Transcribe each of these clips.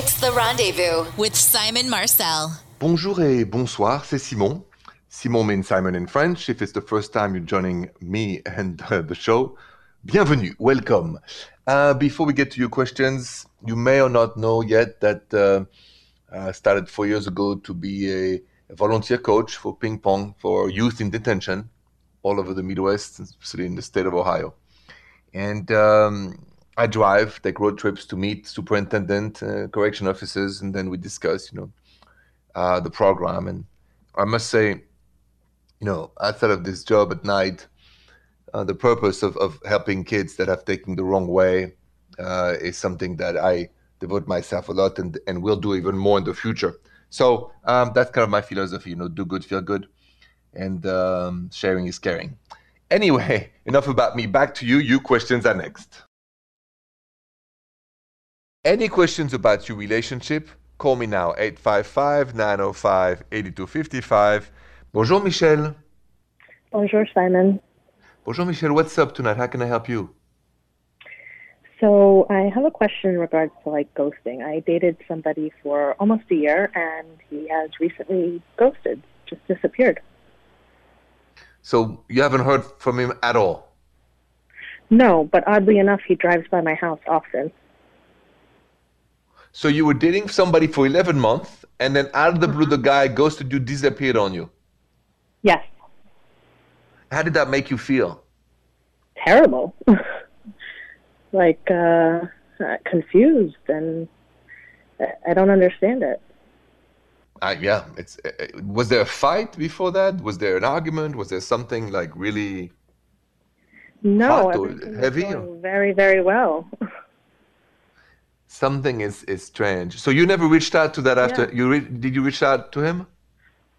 It's the rendezvous with Simon Marcel. Bonjour et bonsoir, c'est Simon. Simon means Simon in French. If it's the first time you're joining me and uh, the show, bienvenue, welcome. Uh, before we get to your questions, you may or not know yet that uh, I started four years ago to be a, volunteer coach for ping pong for youth in detention all over the Midwest, especially in the state of Ohio. And um, I drive, take road trips to meet superintendent, uh, correction officers, and then we discuss, you know, uh, the program. And I must say, you know, outside of this job at night, uh, the purpose of, of helping kids that have taken the wrong way uh, is something that I devote myself a lot and, and will do even more in the future. So um, that's kind of my philosophy, you know, do good, feel good, and um, sharing is caring. Anyway, enough about me. Back to you. You questions are next. Any questions about your relationship? Call me now, 855 905 8255. Bonjour, Michelle. Bonjour, Simon. Bonjour, Michelle. What's up tonight? How can I help you? So I have a question in regards to like ghosting. I dated somebody for almost a year, and he has recently ghosted, just disappeared. So you haven't heard from him at all? No, but oddly enough, he drives by my house often. So you were dating somebody for 11 months, and then out of the blue, the guy ghosted you, disappeared on you. Yes. How did that make you feel? Terrible. like uh, confused, and I don't understand it. Uh, yeah, it's. Uh, was there a fight before that? Was there an argument? Was there something like really? No, heavy. Very, very well. something is is strange. So you never reached out to that after yeah. you re- did you reach out to him?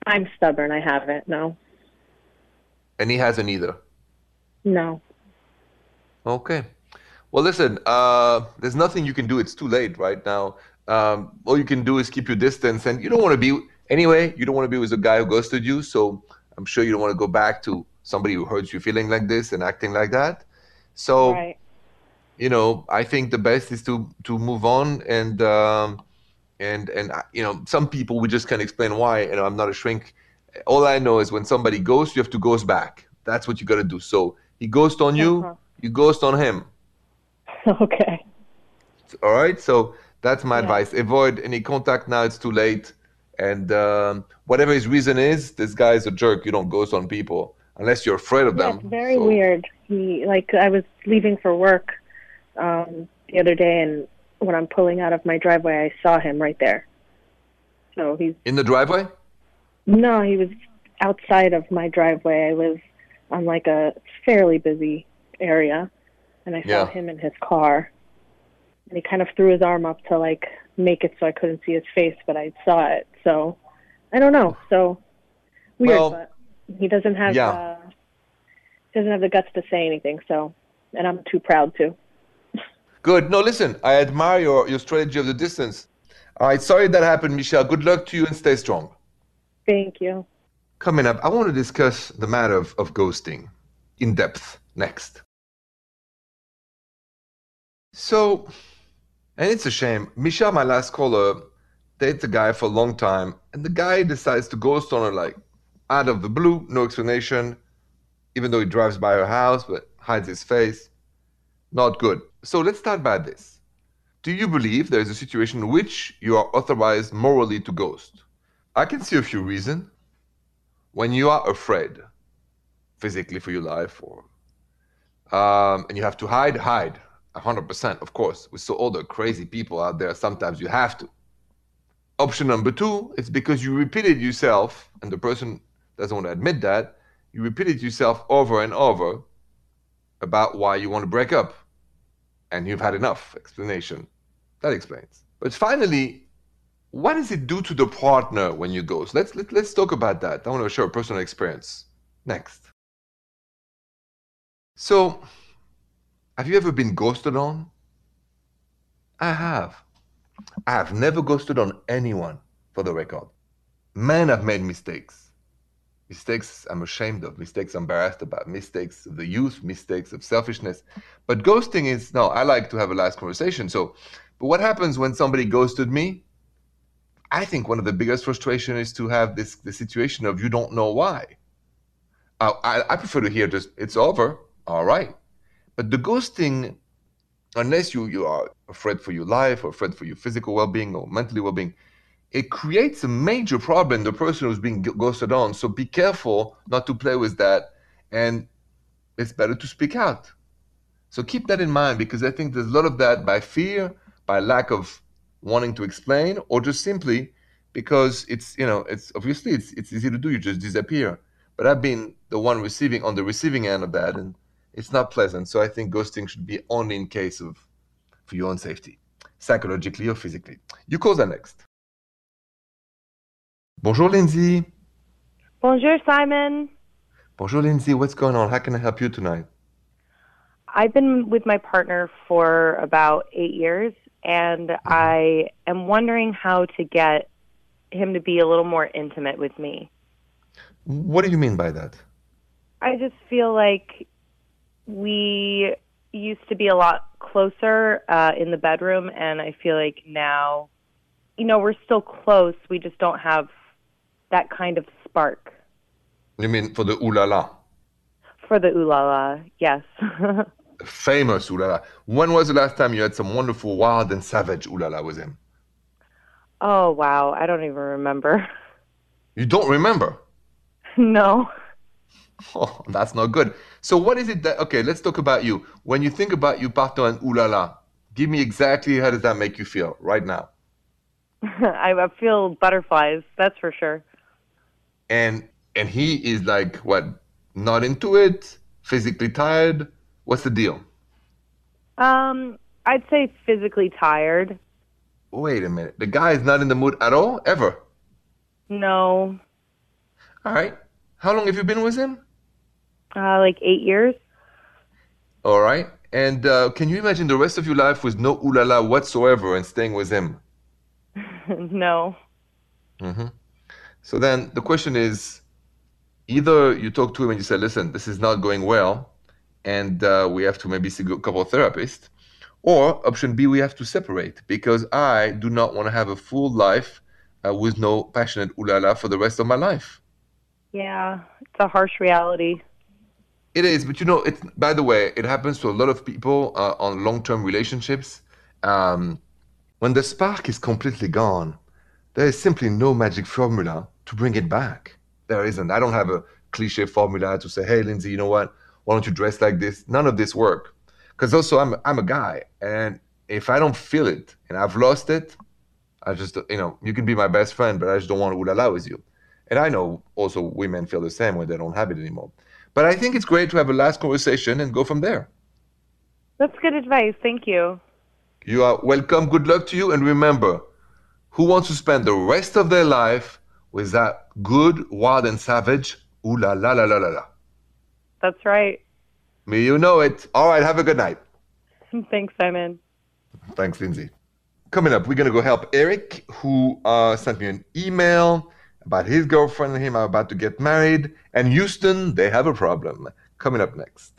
I'm stubborn. I haven't. No. And he hasn't either. No. Okay. Well, listen. Uh, there's nothing you can do. It's too late right now. Um, all you can do is keep your distance, and you don't want to be anyway. You don't want to be with a guy who ghosted you. So I'm sure you don't want to go back to somebody who hurts you feeling like this and acting like that. So. Right you know, I think the best is to to move on and um, and and uh, you know, some people we just can't explain why. And I'm not a shrink. All I know is when somebody goes, you have to ghost back. That's what you got to do. So he ghost on you, uh-huh. you ghost on him. Okay. All right. So that's my yeah. advice. Avoid any contact now. It's too late. And um, whatever his reason is, this guy is a jerk. You don't ghost on people unless you're afraid of yeah, them. It's very so. weird. He like I was leaving for work um, the other day, and when I'm pulling out of my driveway, I saw him right there. So he's in the driveway. No, he was outside of my driveway. I live on like a fairly busy area, and I saw yeah. him in his car. And he kind of threw his arm up to like make it so I couldn't see his face, but I saw it. So I don't know. So weird, well, but he doesn't have yeah. uh, doesn't have the guts to say anything. So, and I'm too proud to. Good. No, listen, I admire your, your strategy of the distance. All right, sorry that happened, Michelle. Good luck to you and stay strong. Thank you. Coming up, I want to discuss the matter of, of ghosting in depth next. So, and it's a shame. Michelle, my last caller, dates a guy for a long time, and the guy decides to ghost on her like out of the blue, no explanation, even though he drives by her house but hides his face. Not good. So let's start by this. Do you believe there is a situation in which you are authorized morally to ghost? I can see a few reasons. When you are afraid, physically for your life, or um, and you have to hide, hide, hundred percent, of course. With so all the crazy people out there, sometimes you have to. Option number two is because you repeated yourself, and the person doesn't want to admit that. You repeated yourself over and over about why you want to break up and you've had enough explanation. That explains. But finally, what does it do to the partner when you ghost? Let's let, us let us talk about that. I want to share a personal experience. Next. So, have you ever been ghosted on? I have. I have never ghosted on anyone, for the record. Men have made mistakes mistakes I'm ashamed of, mistakes I'm embarrassed about, mistakes of the youth, mistakes of selfishness. But ghosting is no, I like to have a last conversation. So But what happens when somebody ghosted me? I think one of the biggest frustration is to have this the situation of you don't know why. Uh, I, I prefer to hear just it's over, all right. But the ghosting, unless you you are afraid for your life or afraid for your physical well-being or mentally well-being, it creates a major problem the person who's being ghosted on. So be careful not to play with that, and it's better to speak out. So keep that in mind because I think there's a lot of that by fear, by lack of wanting to explain, or just simply because it's you know it's obviously it's it's easy to do. You just disappear. But I've been the one receiving on the receiving end of that, and it's not pleasant. So I think ghosting should be only in case of for your own safety, psychologically or physically. You call that next. Bonjour, Lindsay. Bonjour, Simon. Bonjour, Lindsay. What's going on? How can I help you tonight? I've been with my partner for about eight years, and mm-hmm. I am wondering how to get him to be a little more intimate with me. What do you mean by that? I just feel like we used to be a lot closer uh, in the bedroom, and I feel like now, you know, we're still close. We just don't have that kind of spark. You mean for the ooh la la? For the ooh la la, yes. Famous ooh la la. When was the last time you had some wonderful, wild, and savage ooh la la with him? Oh, wow. I don't even remember. You don't remember? No. Oh, that's not good. So, what is it that, okay, let's talk about you. When you think about you, partner, and ooh la la, give me exactly how does that make you feel right now? I feel butterflies, that's for sure. And and he is like what? Not into it, physically tired. What's the deal? Um, I'd say physically tired. Wait a minute. The guy is not in the mood at all, ever. No. All right. How long have you been with him? Uh, like eight years. All right. And uh, can you imagine the rest of your life with no ooh la la whatsoever and staying with him? no. Mm-hmm. So then the question is either you talk to him and you say, listen, this is not going well, and uh, we have to maybe see a couple of therapists. Or option B, we have to separate because I do not want to have a full life uh, with no passionate ooh la la for the rest of my life. Yeah, it's a harsh reality. It is, but you know, it's by the way, it happens to a lot of people uh, on long-term relationships. Um, when the spark is completely gone, there is simply no magic formula to bring it back. There isn't. I don't have a cliche formula to say, "Hey, Lindsay, you know what? Why don't you dress like this?" None of this work. Because also, I'm I'm a guy, and if I don't feel it and I've lost it, I just you know you can be my best friend, but I just don't want to ooh la la with you. And I know also women feel the same when they don't have it anymore. But I think it's great to have a last conversation and go from there. That's good advice. Thank you. You are welcome. Good luck to you. And remember, who wants to spend the rest of their life with that good, wild, and savage? Ooh la la la la la la. That's right. Me, you know it. All right. Have a good night. Thanks, Simon. Thanks, Lindsay. Coming up, we're going to go help Eric, who uh, sent me an email about his girlfriend and him are about to get married. And Houston, they have a problem. Coming up next.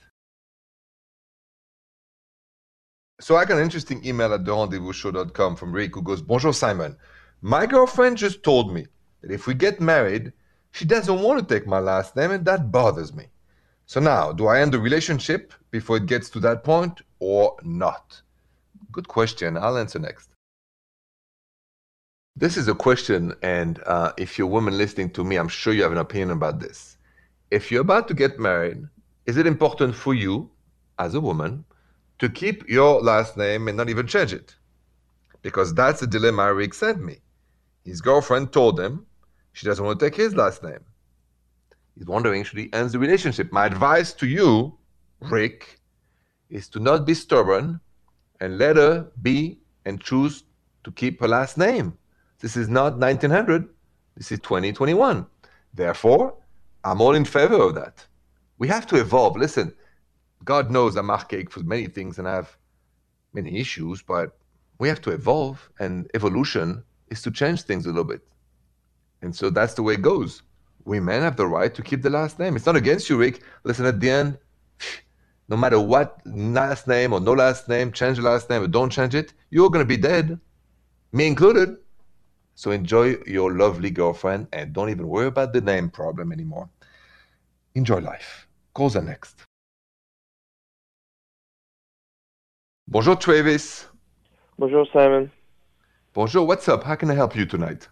So I got an interesting email at therendezvousshow.com from Rick who goes, Bonjour Simon. My girlfriend just told me that if we get married, she doesn't want to take my last name and that bothers me. So now, do I end the relationship before it gets to that point or not? Good question. I'll answer next. This is a question, and uh, if you're a woman listening to me, I'm sure you have an opinion about this. If you're about to get married, is it important for you, as a woman, to keep your last name and not even change it? Because that's the dilemma Rick sent me. His girlfriend told him she doesn't want to take his last name. He's wondering should he end the relationship. My advice to you, Rick, is to not be stubborn and let her be and choose to keep her last name. This is not 1900. This is 2021. Therefore, I'm all in favor of that. We have to evolve. Listen, God knows I'm archaic for many things and I have many issues, but we have to evolve, and evolution is to change things a little bit. And so that's the way it goes. We men have the right to keep the last name. It's not against you, Rick. Listen, at the end, no matter what last name or no last name, change the last name or don't change it, you're going to be dead, me included. So enjoy your lovely girlfriend and don't even worry about the name problem anymore. Enjoy life. Calls are next. Bonjour, Travis. Bonjour, Simon. Bonjour, what's up? How can I help you tonight?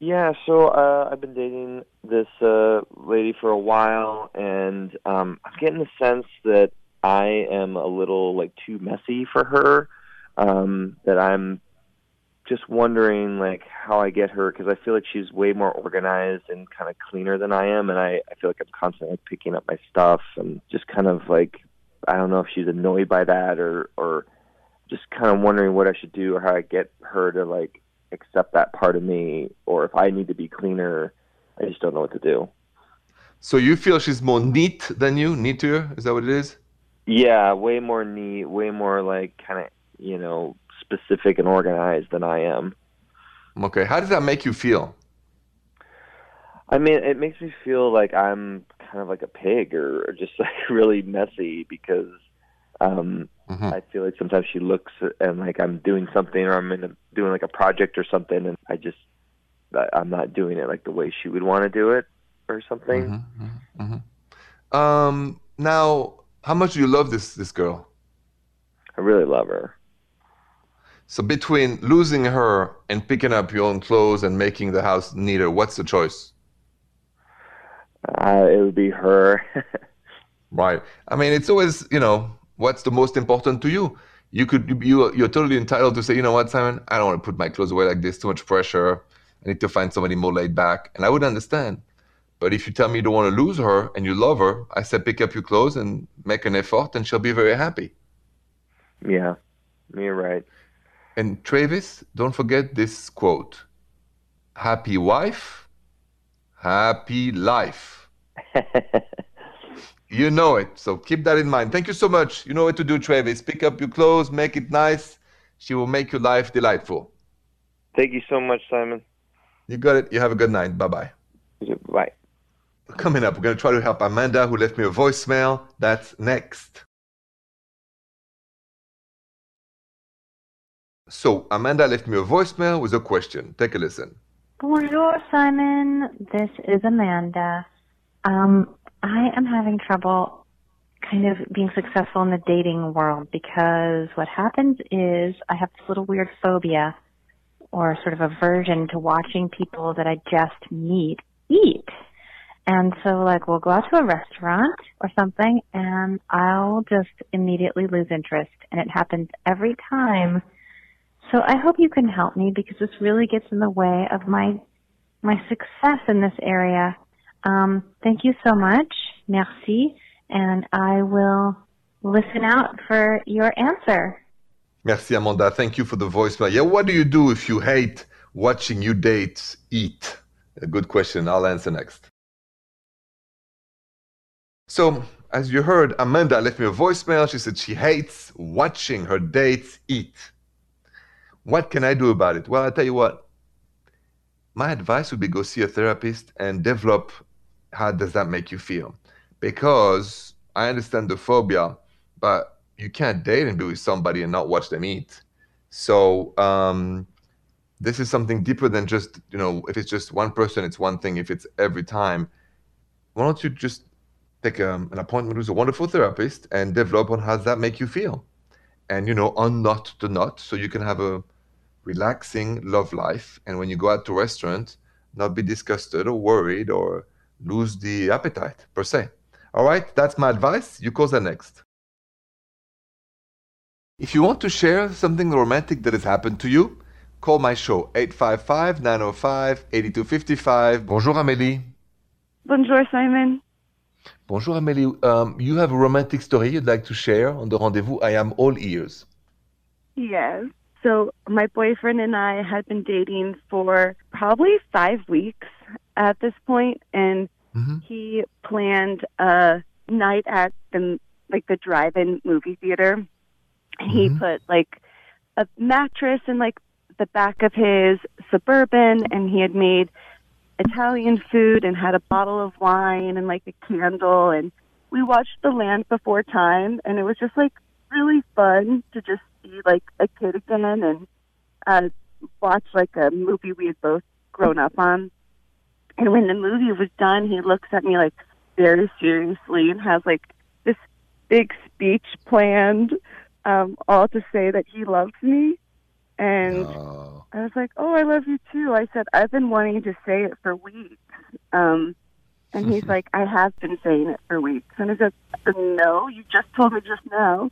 Yeah, so uh, I've been dating this uh, lady for a while, and um, I'm getting the sense that I am a little like too messy for her. Um, that I'm just wondering like how I get her because I feel like she's way more organized and kind of cleaner than I am, and I I feel like I'm constantly picking up my stuff and just kind of like I don't know if she's annoyed by that or or just kind of wondering what I should do or how I get her to like accept that part of me or if I need to be cleaner. I just don't know what to do. So you feel she's more neat than you, neater? Is that what it is? Yeah, way more neat, way more like kind of, you know, specific and organized than I am. Okay. How does that make you feel? I mean, it makes me feel like I'm kind of like a pig or, or just like really messy because um mm-hmm. I feel like sometimes she looks and like I'm doing something or I'm in a, doing like a project or something and I just I'm not doing it like the way she would want to do it or something. Mm-hmm, mm-hmm, mm-hmm. Um now how much do you love this this girl? I really love her. So between losing her and picking up your own clothes and making the house neater, what's the choice? Uh, it would be her. right. I mean, it's always you know what's the most important to you. You could you you're totally entitled to say, you know what, Simon, I don't want to put my clothes away like this. Too much pressure. I need to find somebody more laid back, and I would understand. But if you tell me you don't want to lose her and you love her, I said pick up your clothes and make an effort, and she'll be very happy. Yeah, you're right. And Travis, don't forget this quote: "Happy wife, happy life." you know it, so keep that in mind. Thank you so much. You know what to do, Travis. Pick up your clothes, make it nice. She will make your life delightful. Thank you so much, Simon. You got it. You have a good night. Bye bye. Bye. Coming up, we're going to try to help Amanda, who left me a voicemail. That's next. So, Amanda left me a voicemail with a question. Take a listen. Bonjour, Simon. This is Amanda. Um, I am having trouble kind of being successful in the dating world because what happens is I have this little weird phobia or sort of aversion to watching people that I just meet eat. And so like we'll go out to a restaurant or something and I'll just immediately lose interest and it happens every time. So I hope you can help me because this really gets in the way of my my success in this area. Um, thank you so much. Merci. And I will listen out for your answer. Merci, Amanda. Thank you for the voicemail. Yeah, what do you do if you hate watching you dates eat? A good question. I'll answer next. So, as you heard, Amanda left me a voicemail. She said she hates watching her dates eat. What can I do about it? Well, I tell you what. My advice would be go see a therapist and develop how does that make you feel? Because I understand the phobia, but you can't date and be with somebody and not watch them eat. So um, this is something deeper than just you know if it's just one person, it's one thing. If it's every time, why don't you just take um, an appointment with a wonderful therapist and develop on how does that make you feel, and you know unknot the knot so you can have a relaxing love life. And when you go out to a restaurant, not be disgusted or worried or lose the appetite per se. All right, that's my advice. You call the next. If you want to share something romantic that has happened to you, call my show 855 905 8255. Bonjour, Amélie. Bonjour, Simon. Bonjour, Amélie. Um, you have a romantic story you'd like to share on the rendezvous. I am all ears. Yes. So, my boyfriend and I had been dating for probably five weeks at this point, and mm-hmm. he planned a night at the like the drive-in movie theater. Mm-hmm. He put like a mattress in like the back of his suburban, and he had made Italian food and had a bottle of wine and like a candle, and we watched The Land Before Time, and it was just like really fun to just be like a kid again and uh, watch like a movie we had both grown up on. And when the movie was done, he looks at me like very seriously and has like this big speech planned, um, all to say that he loves me. And oh. I was like, "Oh, I love you too." I said, "I've been wanting to say it for weeks." Um, and he's like, "I have been saying it for weeks." And I said, "No, you just told me just now."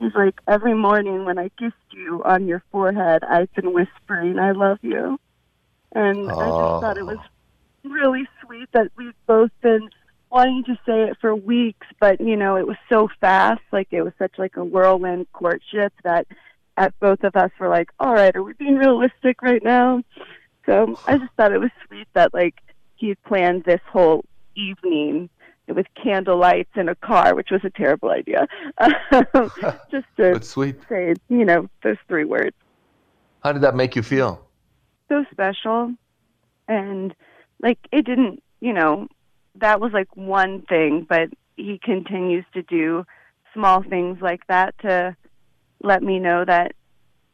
He's like, "Every morning when I kissed you on your forehead, I've been whispering, I love you." And oh. I just thought it was really sweet that we've both been wanting to say it for weeks, but you know, it was so fast. Like it was such like a whirlwind courtship that at both of us were like, all right, are we being realistic right now? So I just thought it was sweet that like he planned this whole evening with candle lights in a car, which was a terrible idea. Um, just to sweet. say, you know, those three words. How did that make you feel? So special. And like it didn't, you know, that was like one thing, but he continues to do small things like that to let me know that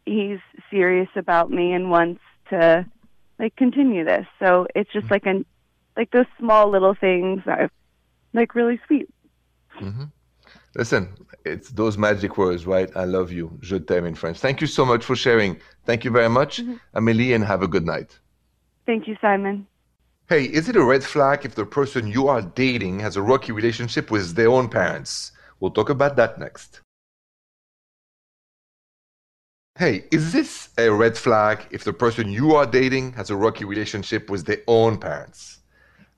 he's serious about me and wants to like continue this. So it's just hmm. like an like those small little things are like really sweet. Mm-hmm. Listen, it's those magic words, right? I love you. Je t'aime in French. Thank you so much for sharing. Thank you very much, mm-hmm. Amélie, and have a good night. Thank you, Simon. Hey, is it a red flag if the person you are dating has a rocky relationship with their own parents? We'll talk about that next. Hey, is this a red flag if the person you are dating has a rocky relationship with their own parents?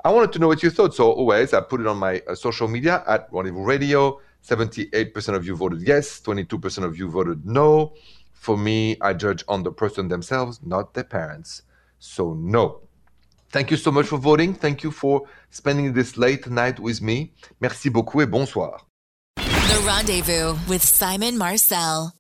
I wanted to know what you thought, so always I put it on my uh, social media at Rendezvous Radio. 78% of you voted yes, 22% of you voted no. For me, I judge on the person themselves, not their parents. So, no. Thank you so much for voting. Thank you for spending this late night with me. Merci beaucoup et bonsoir. The Rendezvous with Simon Marcel.